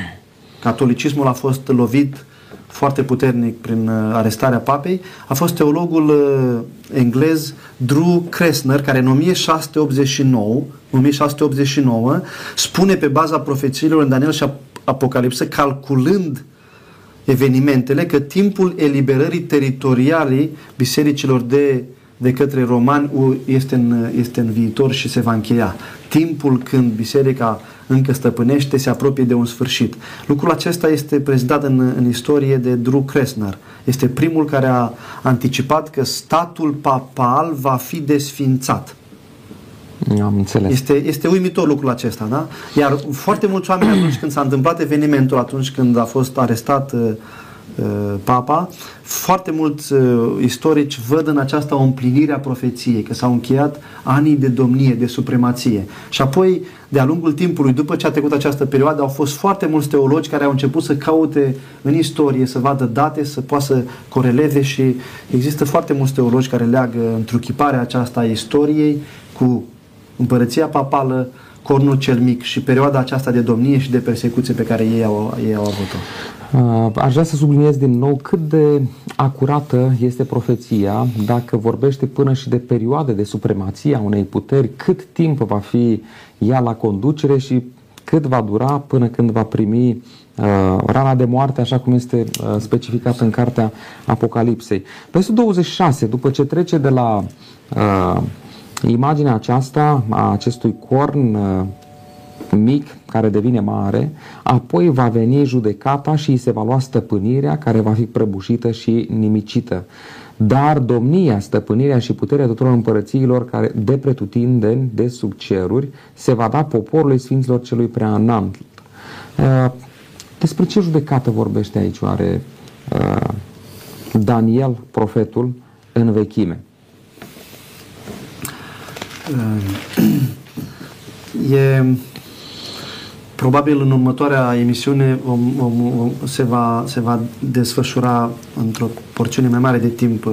(coughs) catolicismul a fost lovit foarte puternic prin uh, arestarea papei, a fost teologul uh, englez Drew Kressner, care în 1689, 1689 spune pe baza profețiilor în Daniel și Apocalipsă, calculând evenimentele, că timpul eliberării teritoriale bisericilor de de către romani este în, este în viitor și se va încheia. Timpul când biserica încă stăpânește se apropie de un sfârșit. Lucrul acesta este prezentat în, în istorie de Drew Kressner. Este primul care a anticipat că statul papal va fi desfințat. Am înțeles. Este, este uimitor lucrul acesta, da? Iar foarte mulți oameni atunci când s-a întâmplat evenimentul, atunci când a fost arestat uh, Uh, papa, foarte mulți uh, istorici văd în aceasta o împlinire a profeției, că s-au încheiat anii de domnie, de supremație. Și apoi, de-a lungul timpului, după ce a trecut această perioadă, au fost foarte mulți teologi care au început să caute în istorie, să vadă date, să poată să coreleze și există foarte mulți teologi care leagă întruchiparea aceasta a istoriei cu împărăția papală, cornul cel mic și perioada aceasta de domnie și de persecuție pe care ei au, ei au avut-o. Uh, aș vrea să subliniez din nou cât de acurată este profeția dacă vorbește până și de perioade de supremație a unei puteri, cât timp va fi ea la conducere și cât va dura până când va primi uh, rana de moarte, așa cum este uh, specificat în cartea Apocalipsei. Versetul 26, după ce trece de la uh, imaginea aceasta a acestui corn uh, mic care devine mare, apoi va veni judecata și îi se va lua stăpânirea care va fi prăbușită și nimicită. Dar domnia, stăpânirea și puterea tuturor împărățiilor care de pretutindeni, de sub ceruri, se va da poporului Sfinților celui prea înalt. Uh, despre ce judecată vorbește aici oare uh, Daniel, profetul, în vechime? Uh, (clears throat) e Probabil în următoarea emisiune om, om, om, se, va, se va desfășura într-o porțiune mai mare de timp uh,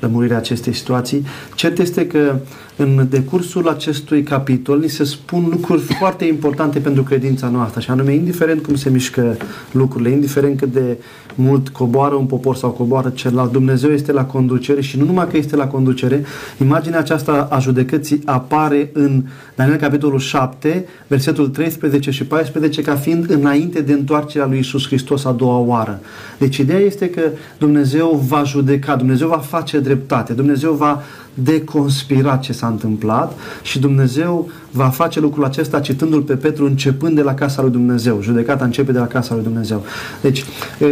lămurirea acestei situații. Cert este că în decursul acestui capitol ni se spun lucruri foarte importante pentru credința noastră, și anume, indiferent cum se mișcă lucrurile, indiferent cât de mult coboară un popor sau coboară celălalt, Dumnezeu este la conducere și nu numai că este la conducere, imaginea aceasta a judecății apare în Daniel capitolul 7, versetul 13 și 14, ca fiind înainte de întoarcerea lui Isus Hristos a doua oară. Deci ideea este că Dumnezeu va judeca, Dumnezeu va face dreptate, Dumnezeu va deconspira ce s-a întâmplat și Dumnezeu va face lucrul acesta citându-l pe Petru începând de la casa lui Dumnezeu. Judecata începe de la casa lui Dumnezeu. Deci,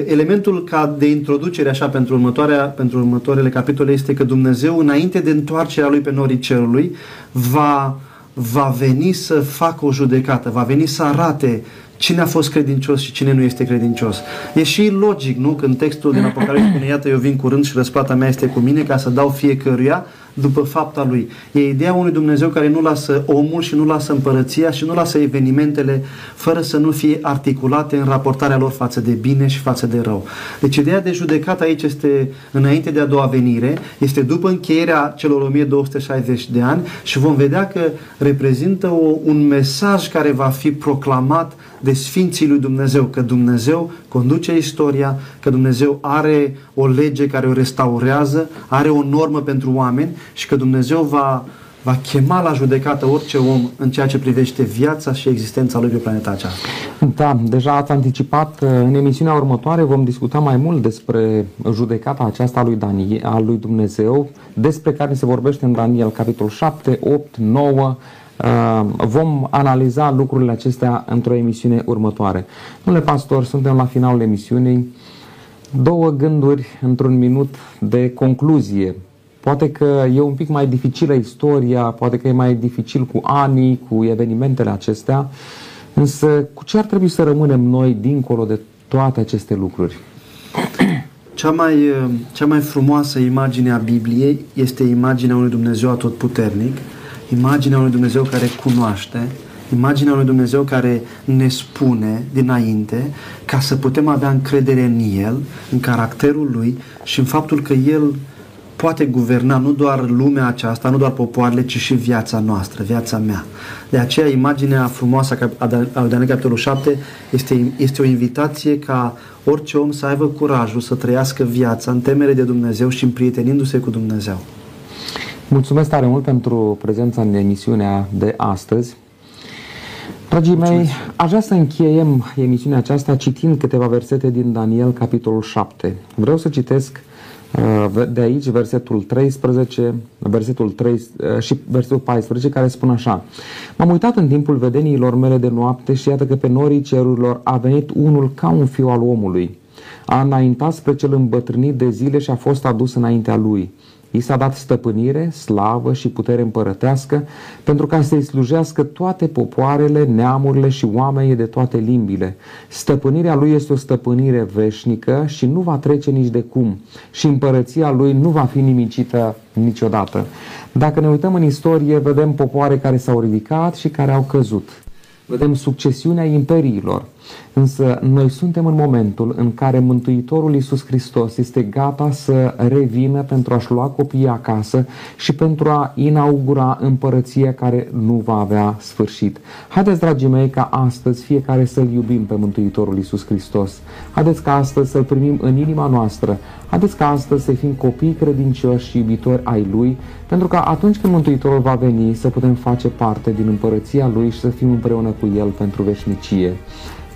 elementul ca de introducere așa pentru, următoarea, pentru următoarele capitole este că Dumnezeu, înainte de întoarcerea lui pe norii cerului, va, va veni să facă o judecată, va veni să arate cine a fost credincios și cine nu este credincios. E și logic, nu? Când textul din Apocalipsa spune, iată, eu vin curând și răsplata mea este cu mine ca să dau fiecăruia după fapta lui. E ideea unui Dumnezeu care nu lasă omul și nu lasă împărăția și nu lasă evenimentele fără să nu fie articulate în raportarea lor față de bine și față de rău. Deci ideea de judecat aici este înainte de a doua venire, este după încheierea celor 1260 de ani și vom vedea că reprezintă o, un mesaj care va fi proclamat de Sfinții lui Dumnezeu, că Dumnezeu conduce istoria, că Dumnezeu are o lege care o restaurează, are o normă pentru oameni și că Dumnezeu va, va chema la judecată orice om în ceea ce privește viața și existența lui pe planeta aceasta. Da, deja ați anticipat, în emisiunea următoare vom discuta mai mult despre judecata aceasta lui, Daniel, a lui Dumnezeu, despre care se vorbește în Daniel, capitolul 7, 8, 9, vom analiza lucrurile acestea într-o emisiune următoare. Domnule pastor, suntem la finalul emisiunii. Două gânduri într-un minut de concluzie Poate că e un pic mai dificilă istoria, poate că e mai dificil cu anii, cu evenimentele acestea, însă cu ce ar trebui să rămânem noi dincolo de toate aceste lucruri? Cea mai, cea mai frumoasă imagine a Bibliei este imaginea unui Dumnezeu atotputernic, imaginea unui Dumnezeu care cunoaște, imaginea unui Dumnezeu care ne spune dinainte ca să putem avea încredere în El, în caracterul Lui și în faptul că El poate guverna nu doar lumea aceasta, nu doar popoarele, ci și viața noastră, viața mea. De aceea, imaginea frumoasă a Daniel capitolul 7 este, este o invitație ca orice om să aibă curajul să trăiască viața în temere de Dumnezeu și împrietenindu-se cu Dumnezeu. Mulțumesc tare mult pentru prezența în emisiunea de astăzi. Dragii mei, aș vrea să încheiem emisiunea aceasta citind câteva versete din Daniel, capitolul 7. Vreau să citesc Uh, de aici versetul 13, versetul 3 uh, și versetul 14 care spun așa M-am uitat în timpul vedeniilor mele de noapte și iată că pe norii cerurilor a venit unul ca un fiu al omului. A înaintat spre cel îmbătrânit de zile și a fost adus înaintea lui. I s-a dat stăpânire, slavă și putere împărătească pentru ca să-i slujească toate popoarele, neamurile și oamenii de toate limbile. Stăpânirea lui este o stăpânire veșnică și nu va trece nici de cum și împărăția lui nu va fi nimicită niciodată. Dacă ne uităm în istorie, vedem popoare care s-au ridicat și care au căzut. Vedem succesiunea imperiilor. Însă noi suntem în momentul în care Mântuitorul Iisus Hristos este gata să revină pentru a-și lua copiii acasă și pentru a inaugura împărăția care nu va avea sfârșit. Haideți, dragii mei, ca astăzi fiecare să-L iubim pe Mântuitorul Iisus Hristos. Haideți ca astăzi să-L primim în inima noastră. Haideți ca astăzi să fim copii credincioși și iubitori ai Lui, pentru că atunci când Mântuitorul va veni să putem face parte din împărăția Lui și să fim împreună cu El pentru veșnicie.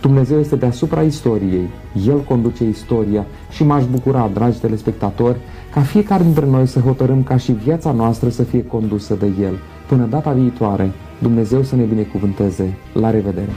Dumnezeu este deasupra istoriei, El conduce istoria și m-aș bucura, dragi telespectatori, ca fiecare dintre noi să hotărâm ca și viața noastră să fie condusă de El. Până data viitoare, Dumnezeu să ne binecuvânteze. La revedere!